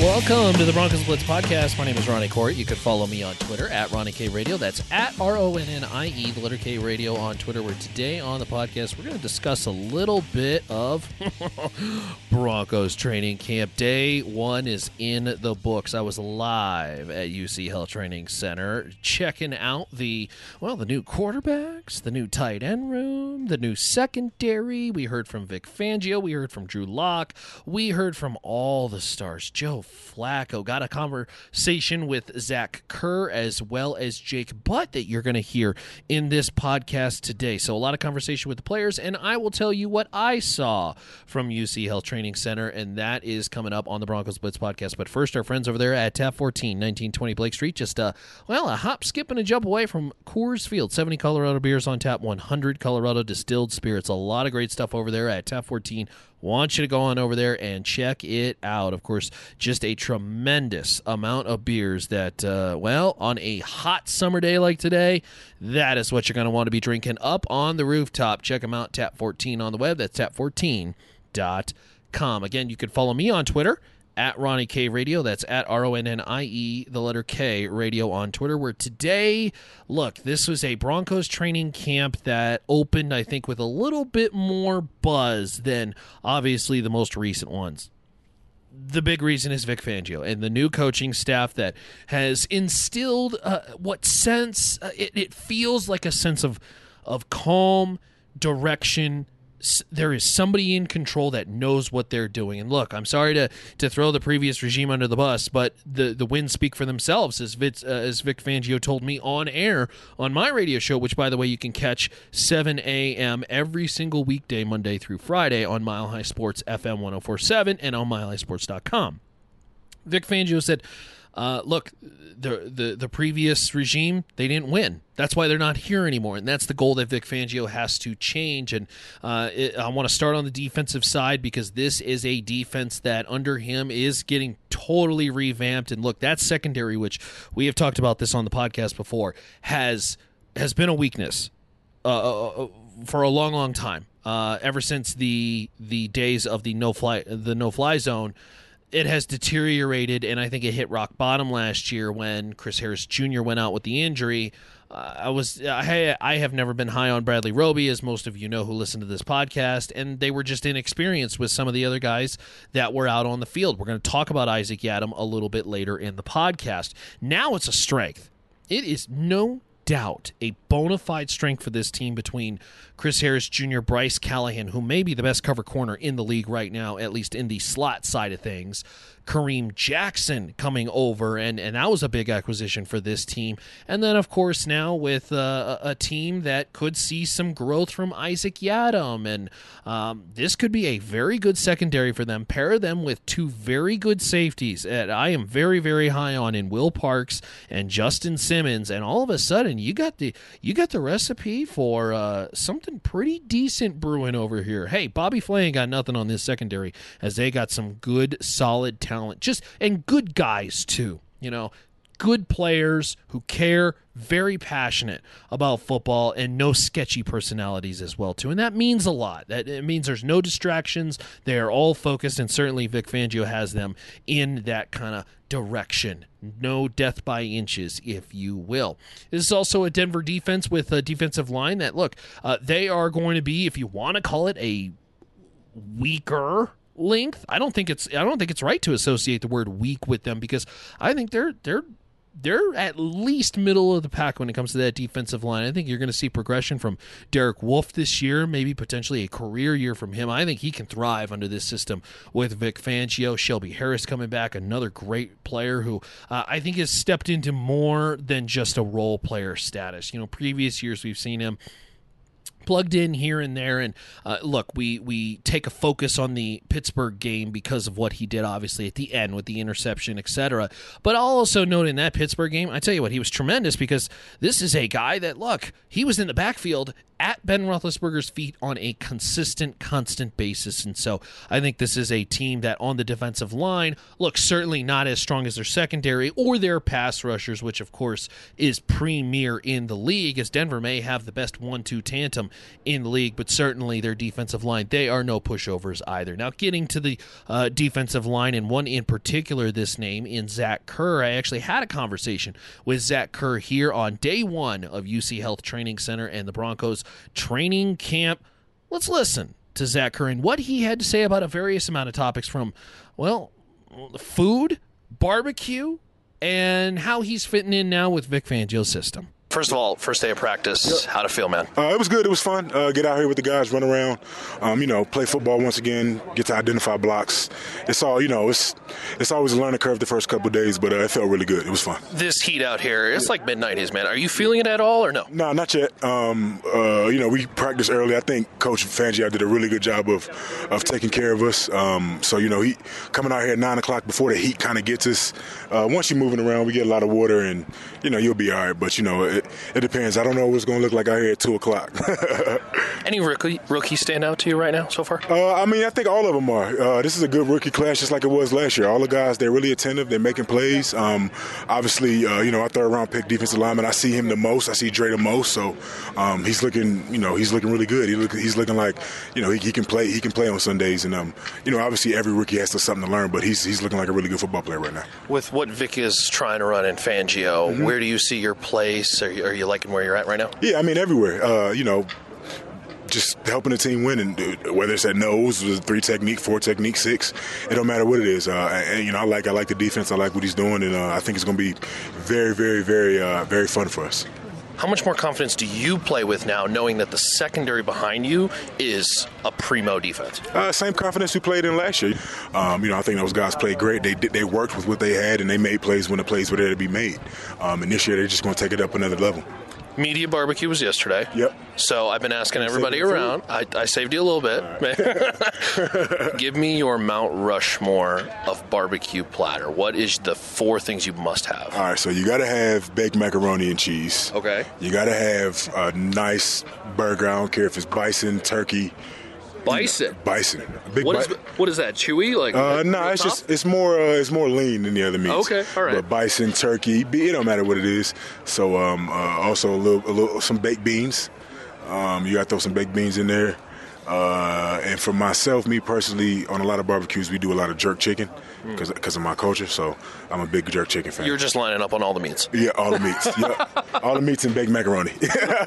Welcome to the Broncos Blitz podcast. My name is Ronnie Kohrt. You can follow me on Twitter at Ronnie K Radio. That's at R O N N I E, the letter K Radio on Twitter. Where today on the podcast, we're going to discuss a little bit of Broncos training camp. Day one is in the books. I was live at UC Health Training Center checking out the, well, the new quarterbacks, the new tight end room, the new secondary. We heard from Vic Fangio. We heard from Drew Lock. We heard from all the stars. Joe Flacco. Got a conversation with Zach Kerr as well as Jake Butt that you're going to hear in this podcast today. So, a lot of conversation with the players, and I will tell you what I saw from UC Health Training Center, and that is coming up on the Broncos Blitz podcast. But first, our friends over there at Tap 14, 1920 Blake Street, just, uh, well, a hop, skip, and a jump away from Coors Field. 70 Colorado beers on tap, 100 Colorado distilled spirits. A lot of great stuff over there at Tap 14 want you to go on over there and check it out. Of course, just a tremendous amount of beers that, uh, well, on a hot summer day like today, that is what you're going to want to be drinking up on the rooftop. Check them out, Tap 14 on the web. That's tap14.com. Again, you can follow me on Twitter at Ronnie K Radio. That's at R O N N I E, the letter K Radio on Twitter. Where today, look, this was a Broncos training camp that opened, I think, with a little bit more buzz than obviously the most recent ones. The big reason is Vic Fangio and the new coaching staff that has instilled uh, what sense uh, it, it feels like a sense of of calm direction there is somebody in control that knows what they're doing. And look, I'm sorry to to throw the previous regime under the bus, but the the wins speak for themselves, as Vic, uh, as Vic Fangio told me on air on my radio show, which by the way you can catch 7 a.m. every single weekday, Monday through Friday on Mile High Sports FM 104.7 and on MileHighSports.com. Vic Fangio said uh, look, the, the the previous regime they didn't win. That's why they're not here anymore, and that's the goal that Vic Fangio has to change. And uh, it, I want to start on the defensive side because this is a defense that under him is getting totally revamped. And look, that secondary, which we have talked about this on the podcast before, has has been a weakness uh, uh, uh for a long, long time. Uh, ever since the the days of the no fly the no fly zone it has deteriorated, and I think it hit rock bottom last year when Chris Harris Jr. went out with the injury. Uh, I was I, I have never been high on Bradley Roby, as most of you know who listen to this podcast, and they were just inexperienced with some of the other guys that were out on the field. We're going to talk about Isaac Yiadom a little bit later in the podcast. Now it's a strength. It is no doubt a bona fide strength for this team between Chris Harris Jr., Bryce Callahan, who may be the best cover corner in the league right now, at least in the slot side of things, Kareem Jackson coming over, and, and that was a big acquisition for this team. And then, of course, now with uh, a team that could see some growth from Isaac Yiadom, and um, this could be a very good secondary for them. Pair them with two very good safeties that I am very, very high on in Will Parks and Justin Simmons, and all of a sudden you got the you got the recipe for uh, something pretty decent brewing over here. Hey, Bobby Flay ain't got nothing on this secondary as they got some good, solid talent, just and good guys too. You know, good players who care, very passionate about football, and no sketchy personalities as well too. And that means a lot. That it means there's no distractions. They are all focused, and certainly Vic Fangio has them in that kind of direction. No death by inches, if you will. This is also a Denver defense with a defensive line that look, uh, they are going to be, if you want to call it a weaker length. I don't think it's I don't think it's right to associate the word weak with them because I think they're they're they're at least middle of the pack when it comes to that defensive line. I think you're going to see progression from Derek Wolfe this year, maybe potentially a career year from him. I think he can thrive under this system with Vic Fangio, Shelby Harris coming back, another great player who uh, I think has stepped into more than just a role player status. You know, previous years we've seen him plugged in here and there. And uh, look, we we take a focus on the Pittsburgh game because of what he did, obviously at the end with the interception, etc. But I'll also note in that Pittsburgh game, I tell you what, he was tremendous because this is a guy that look, he was in the backfield at Ben Roethlisberger's feet on a consistent, constant basis. And so I think this is a team that on the defensive line looks certainly not as strong as their secondary or their pass rushers, which of course is premier in the league, as Denver may have the best one two tandem in the league, but certainly their defensive line, they are no pushovers either. Now, getting to the uh, defensive line, and one in particular, this name in Zach Kerr, I actually had a conversation with Zach Kerr here on day one of UC Health Training Center and the Broncos training camp. Let's listen to Zach Kerr and what he had to say about a various amount of topics from, well, food, barbecue, and how he's fitting in now with Vic Fangio's system. First of all, first day of practice, how to feel, man? Uh, it was good. It was fun. Uh, get out here with the guys, run around, um, you know, play football once again. Get to identify blocks. It's all, you know, it's it's always a learning curve the first couple days, but uh, it felt really good. It was fun. This heat out here, it's like midnight is, man. Are you feeling it at all or no? No, not yet. Um, uh, you know, we practiced early. I think Coach Fangio did a really good job of of taking care of us. Um, so you know, he coming out here at nine o'clock before the heat kind of gets us. Uh, once you're moving around, we get a lot of water, and you know, you'll be all right. But you know, it, it depends. I don't know what's going to look like out here at two o'clock. Any rookie rookies stand out to you right now so far? Uh, I mean, I think all of them are. Uh, this is a good rookie class, just like it was last year. All the guys, they're really attentive. They're making plays. Um, obviously, uh, you know, our third round pick defensive lineman, I see him the most. I see Dre the most. So um, he's looking, you know, he's looking really good. He look, he's looking like, you know, he, he, can play. He can play on Sundays, and um, you know, obviously every rookie has to something to learn. But he's he's looking like a really good football player right now. With what Vic is trying to run in Fangio, mm-hmm. where do you see your place? Are you, are you liking where you're at right now? Yeah, I mean everywhere. Uh, you know, just helping the team win, and whether it's at nose, three technique, four technique, six, it don't matter what it is. Uh, and you know, I like I like the defense. I like what he's doing, and uh, I think it's going to be very, very, very, uh, very fun for us. How much more confidence do you play with now, knowing that the secondary behind you is a primo defense? Uh, same confidence we played in last year. Um, you know, I think those guys played great. They they worked with what they had, and they made plays when the plays were there to be made. Um, and this year, they're just going to take it up another level. Media barbecue was yesterday. Yep. So I've been asking everybody around. I, I, saved you a little bit. Right. Give me your Mount Rushmore of barbecue platter. What is the four things you must have? All right. So you got to have baked macaroni and cheese. Okay. You got to have a nice burger. I don't care if it's bison, turkey, Bison. Bison. big what, is, what is that? Chewy? Like? Uh, no, nah, it's tough? just it's more uh, it's more lean than the other meats. Okay, all right. But bison, turkey, it don't matter what it is. So um, uh, also a little, a little some baked beans. Um, you got to throw some baked beans in there. Uh, and for myself, me personally, on a lot of barbecues, we do a lot of jerk chicken because mm. of my culture. So I'm a big jerk chicken fan. You're just lining up on all the meats. Yeah, all the meats. yeah, all the meats and baked macaroni.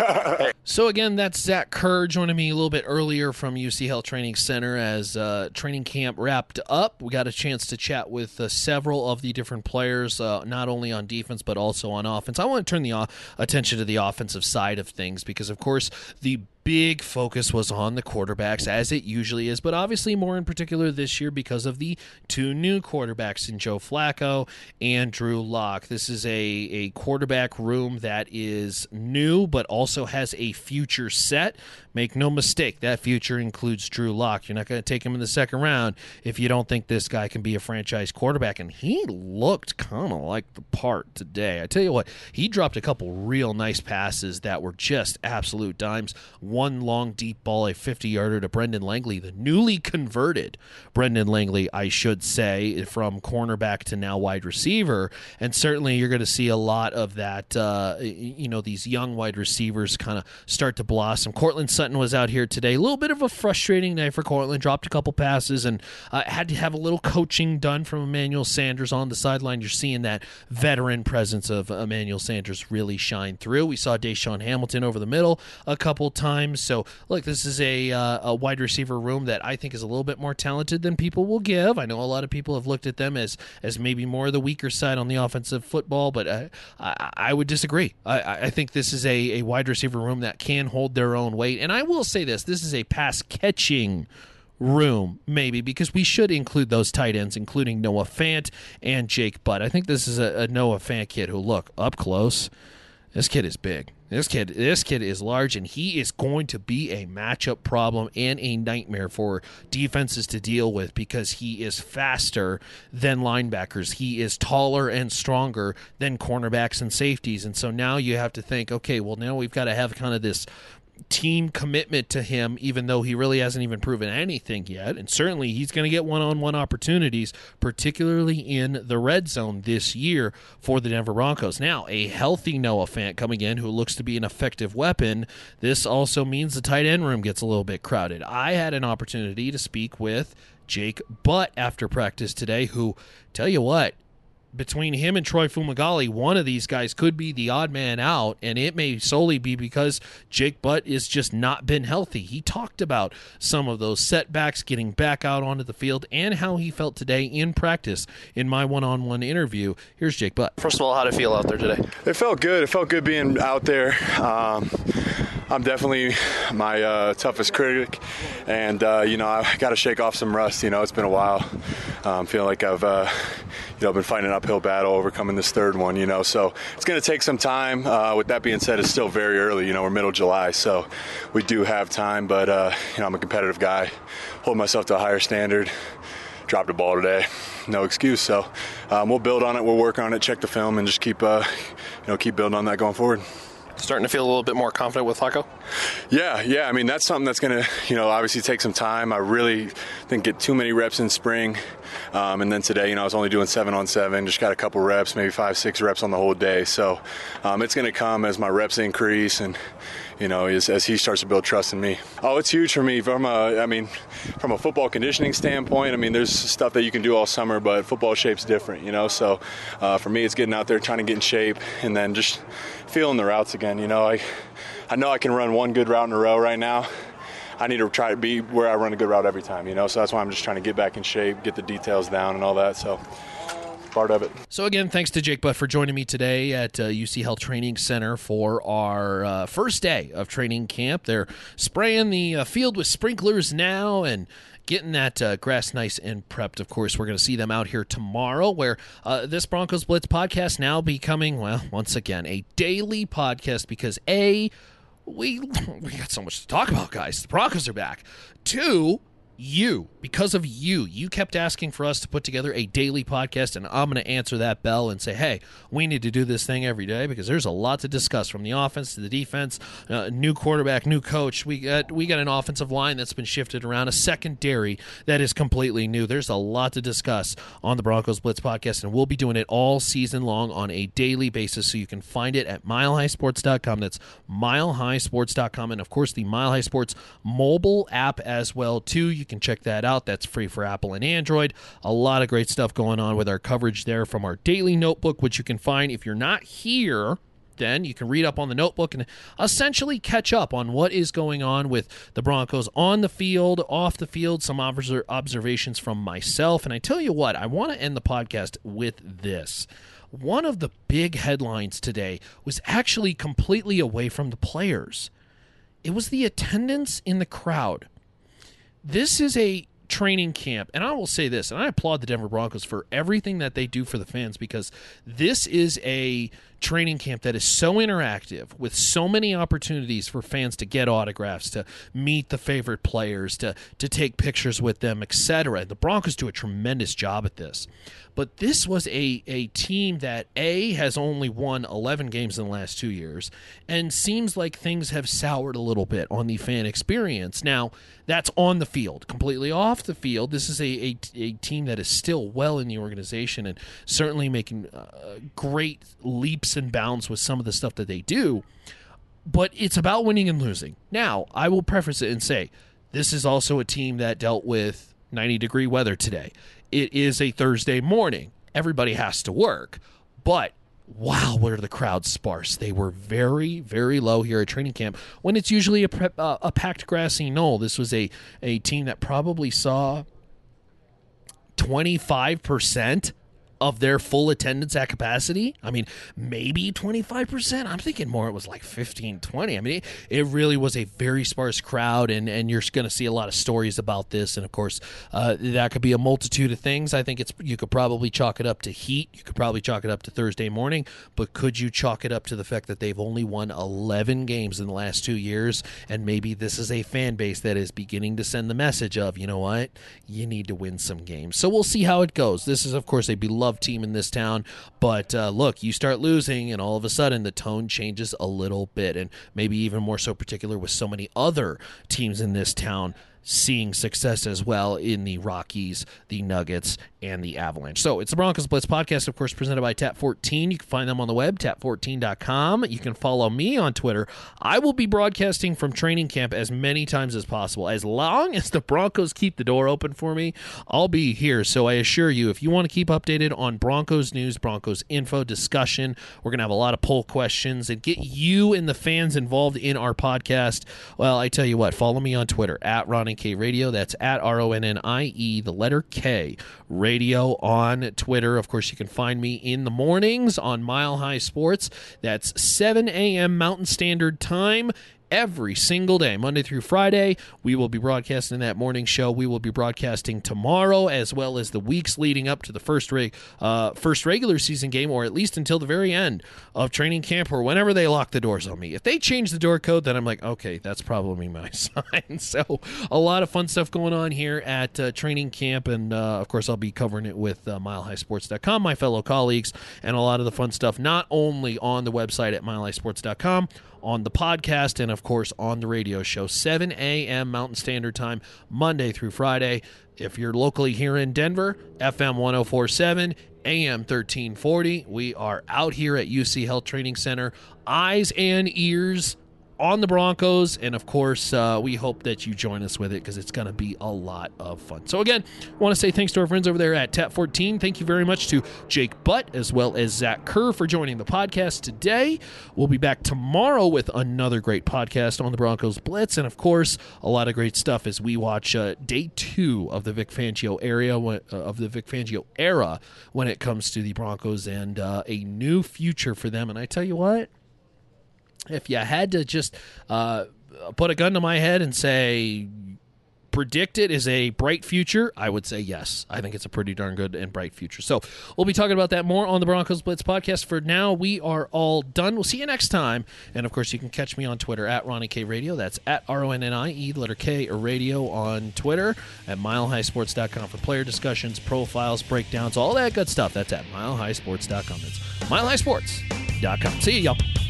so again, that's Zach Kerr joining me a little bit earlier from UC Health Training Center as uh, training camp wrapped up. We got a chance to chat with uh, several of the different players, uh, not only on defense but also on offense. I want to turn the attention to the offensive side of things because, of course, the big focus was on the quarterbacks, as it usually is, but obviously more in particular this year because of the two new quarterbacks in Joe Flacco and Drew Lock. This is a, a quarterback room that is new, but also has a future set. Make no mistake, that future includes Drew Lock. You're not going to take him in the second round if you don't think this guy can be a franchise quarterback. And he looked kind of like the part today. I tell you what, he dropped a couple real nice passes that were just absolute dimes. One long deep ball, a 50 yarder to Brendan Langley, the newly converted Brendan Langley, I should say, from cornerback to now wide receiver. And certainly you're going to see a lot of that, uh, you know, these young wide receivers kind of start to blossom. Courtland Sutton was out here today. A little bit of a frustrating night for Courtland. Dropped a couple passes and uh, had to have a little coaching done from Emmanuel Sanders on the sideline. You're seeing that veteran presence of Emmanuel Sanders really shine through. We saw DaeSean Hamilton over the middle a couple times. So, look, this is a, uh, a wide receiver room that I think is a little bit more talented than people will give. I know a lot of people have looked at them as, as maybe more of the weaker side on the offensive football, but uh, I, I would disagree. I, I think this is a, a wide receiver room that can hold their own weight. And and I will say this this is a pass catching room, maybe, because we should include those tight ends, including Noah Fant and Jake Butt. I think this is a, a Noah Fant kid who, look, up close, this kid is big. This kid, this kid is large, and he is going to be a matchup problem and a nightmare for defenses to deal with because he is faster than linebackers. He is taller and stronger than cornerbacks and safeties, and so now you have to think, okay, well now we've got to have kind of this team commitment to him, even though he really hasn't even proven anything yet. And certainly he's going to get one on one opportunities, particularly in the red zone this year for the Denver Broncos. Now, a healthy Noah Fant coming in who looks to be an effective weapon. This also means the tight end room gets a little bit crowded. I had an opportunity to speak with Jake Butt after practice today, who, tell you what, between him and Troy Fumagalli, one of these guys could be the odd man out, and it may solely be because Jake Butt is just not been healthy. He talked about some of those setbacks, getting back out onto the field, and how he felt today in practice in my one-on-one interview. Here's Jake Butt. First of all, how did it feel out there today? It felt good. It felt good being out there. Um, I'm definitely my uh, toughest critic, and uh, you know I got to shake off some rust. You know it's been a while. Um, feeling like I've uh, you know been fighting an uphill battle overcoming this third one. You know, so it's going to take some time. Uh, with that being said, it's still very early. You know, we're middle July, so we do have time. But uh, you know, I'm a competitive guy. Hold myself to a higher standard. Dropped a ball today, no excuse. So um, we'll build on it. We'll work on it. Check the film, and just keep uh, you know keep building on that going forward starting to feel a little bit more confident with Flacco? Yeah, yeah. I mean, that's something that's going to, you know, obviously take some time. I really didn't get too many reps in spring. Um, and then today, you know, I was only doing seven on seven, just got a couple reps, maybe five, six reps on the whole day. So um, it's going to come as my reps increase and, you know, as, as, he starts to build trust in me. Oh, it's huge for me from a, I mean, from a football conditioning standpoint. I mean, there's stuff that you can do all summer, but football shape's different, you know. So uh, for me, it's getting out there, trying to get in shape, and then just feeling the routes again. You know, I, I know I can run one good route in a row right now. I need to try to be where I run a good route every time, you know. So that's why I'm just trying to get back in shape, get the details down, and all that. So part of it. So again, thanks to Jake Butt for joining me today at uh, UC Health Training Center for our uh, first day of training camp. They're spraying the uh, field with sprinklers now and getting that uh, grass nice and prepped. Of course, we're going to see them out here tomorrow, where uh, this Broncos Blitz podcast now becoming, well, once again, a daily podcast because A, we we got so much to talk about, guys. The Broncos are back. Two, you, because of you, you kept asking for us to put together a daily podcast, and I'm going to answer that bell and say, hey, we need to do this thing every day because there's a lot to discuss from the offense to the defense, uh, new quarterback, new coach. We got we got an offensive line that's been shifted around, a secondary that is completely new. There's a lot to discuss on the Broncos Blitz podcast, and we'll be doing it all season long on a daily basis. So you can find it at milehighsports.com. That's milehighsports.com, and of course the Mile High Sports mobile app as well too. You can check that out. That's free for Apple and Android. A lot of great stuff going on with our coverage there from our daily notebook, which you can find if you're not here then you can read up on the notebook and essentially catch up on what is going on with the Broncos on the field, off the field, some observations from myself. And I tell you what, I want to end the podcast with this. One of the big headlines today was actually completely away from the players. It was the attendance in the crowd this is a training camp. And I will say this, and I applaud the Denver Broncos for everything that they do for the fans because this is a training camp that is so interactive with so many opportunities for fans to get autographs, to meet the favorite players, to to take pictures with them, etc. The Broncos do a tremendous job at this. But this was a, a team that A has only won 11 games in the last two years and seems like things have soured a little bit on the fan experience. Now, that's on the field. Completely off the field, this is a, a, a team that is still well in the organization and certainly making uh, great leaps and bounds with some of the stuff that they do. But it's about winning and losing. Now, I will preface it and say this is also a team that dealt with 90 degree weather today it is a Thursday morning. Everybody has to work. But wow, were the crowds sparse. They were very, very low here at training camp when it's usually a, uh, a packed grassy knoll. This was a, a team that probably saw 25% of their full attendance at capacity. I mean, maybe 25%. I'm thinking more it was like 15, 20. I mean, it, it really was a very sparse crowd, and, and you're going to see a lot of stories about this. And of course, uh, that could be a multitude of things. I think it's you could probably chalk it up to heat. You could probably chalk it up to Thursday morning, but could you chalk it up to the fact that they've only won 11 games in the last two years? And maybe this is a fan base that is beginning to send the message of, you know what, you need to win some games. So we'll see how it goes. This is, of course, a beloved team in this town. But uh, look, you start losing, and all of a sudden the tone changes a little bit, and maybe even more so particular with so many other teams in this town seeing success as well in the Rockies, the Nuggets, and the Avalanche. So it's the Broncos Blitz podcast, of course, presented by Tap 14. You can find them on the web, tap14.com. You can follow me on Twitter. I will be broadcasting from training camp as many times as possible. As long as the Broncos keep the door open for me, I'll be here. So I assure you, if you want to keep updated on Broncos news, Broncos info, discussion, we're going to have a lot of poll questions and get you and the fans involved in our podcast. Well, I tell you what, follow me on Twitter at Ronnie K Radio. That's at R O N N I E, the letter K Radio on Twitter. Of course, you can find me in the mornings on Mile High Sports. That's 7 a.m. Mountain Standard Time every single day, Monday through Friday. We will be broadcasting that morning show. We will be broadcasting tomorrow as well as the weeks leading up to the first reg- uh, first regular season game, or at least until the very end of training camp, or whenever they lock the doors on me. If they change the door code, then I'm like, okay, that's probably my sign. so a lot of fun stuff going on here at uh, training camp, and uh, of course I'll be covering it with uh, MileHighSports.com, my fellow colleagues, and a lot of the fun stuff not only on the website at MileHighSports.com on the podcast and, of course, on the radio show, 7 a.m. Mountain Standard Time, Monday through Friday. If you're locally here in Denver, FM 1047, AM 1340. We are out here at UC Health Training Center, eyes and ears on the Broncos. And of course, uh, we hope that you join us with it because it's going to be a lot of fun. So, again, I want to say thanks to our friends over there at Tap 14. Thank you very much to Jake Butt as well as Zach Kerr for joining the podcast today. We'll be back tomorrow with another great podcast on the Broncos Blitz. And of course, a lot of great stuff as we watch uh, day two of the Vic Fangio area uh, of the Vic Fangio era when it comes to the Broncos and uh, a new future for them. And I tell you what, if you had to just uh, put a gun to my head and say predict it is a bright future, I would say yes. I think it's a pretty darn good and bright future. So we'll be talking about that more on the Broncos Blitz podcast. For now, we are all done. We'll see you next time. And of course, you can catch me on Twitter at Ronnie K Radio. That's at R O N N I E, letter K, or radio on Twitter at milehighsports.com for player discussions, profiles, breakdowns, all that good stuff. That's at milehighsports.com. It's milehighsports.com. See you, y'all.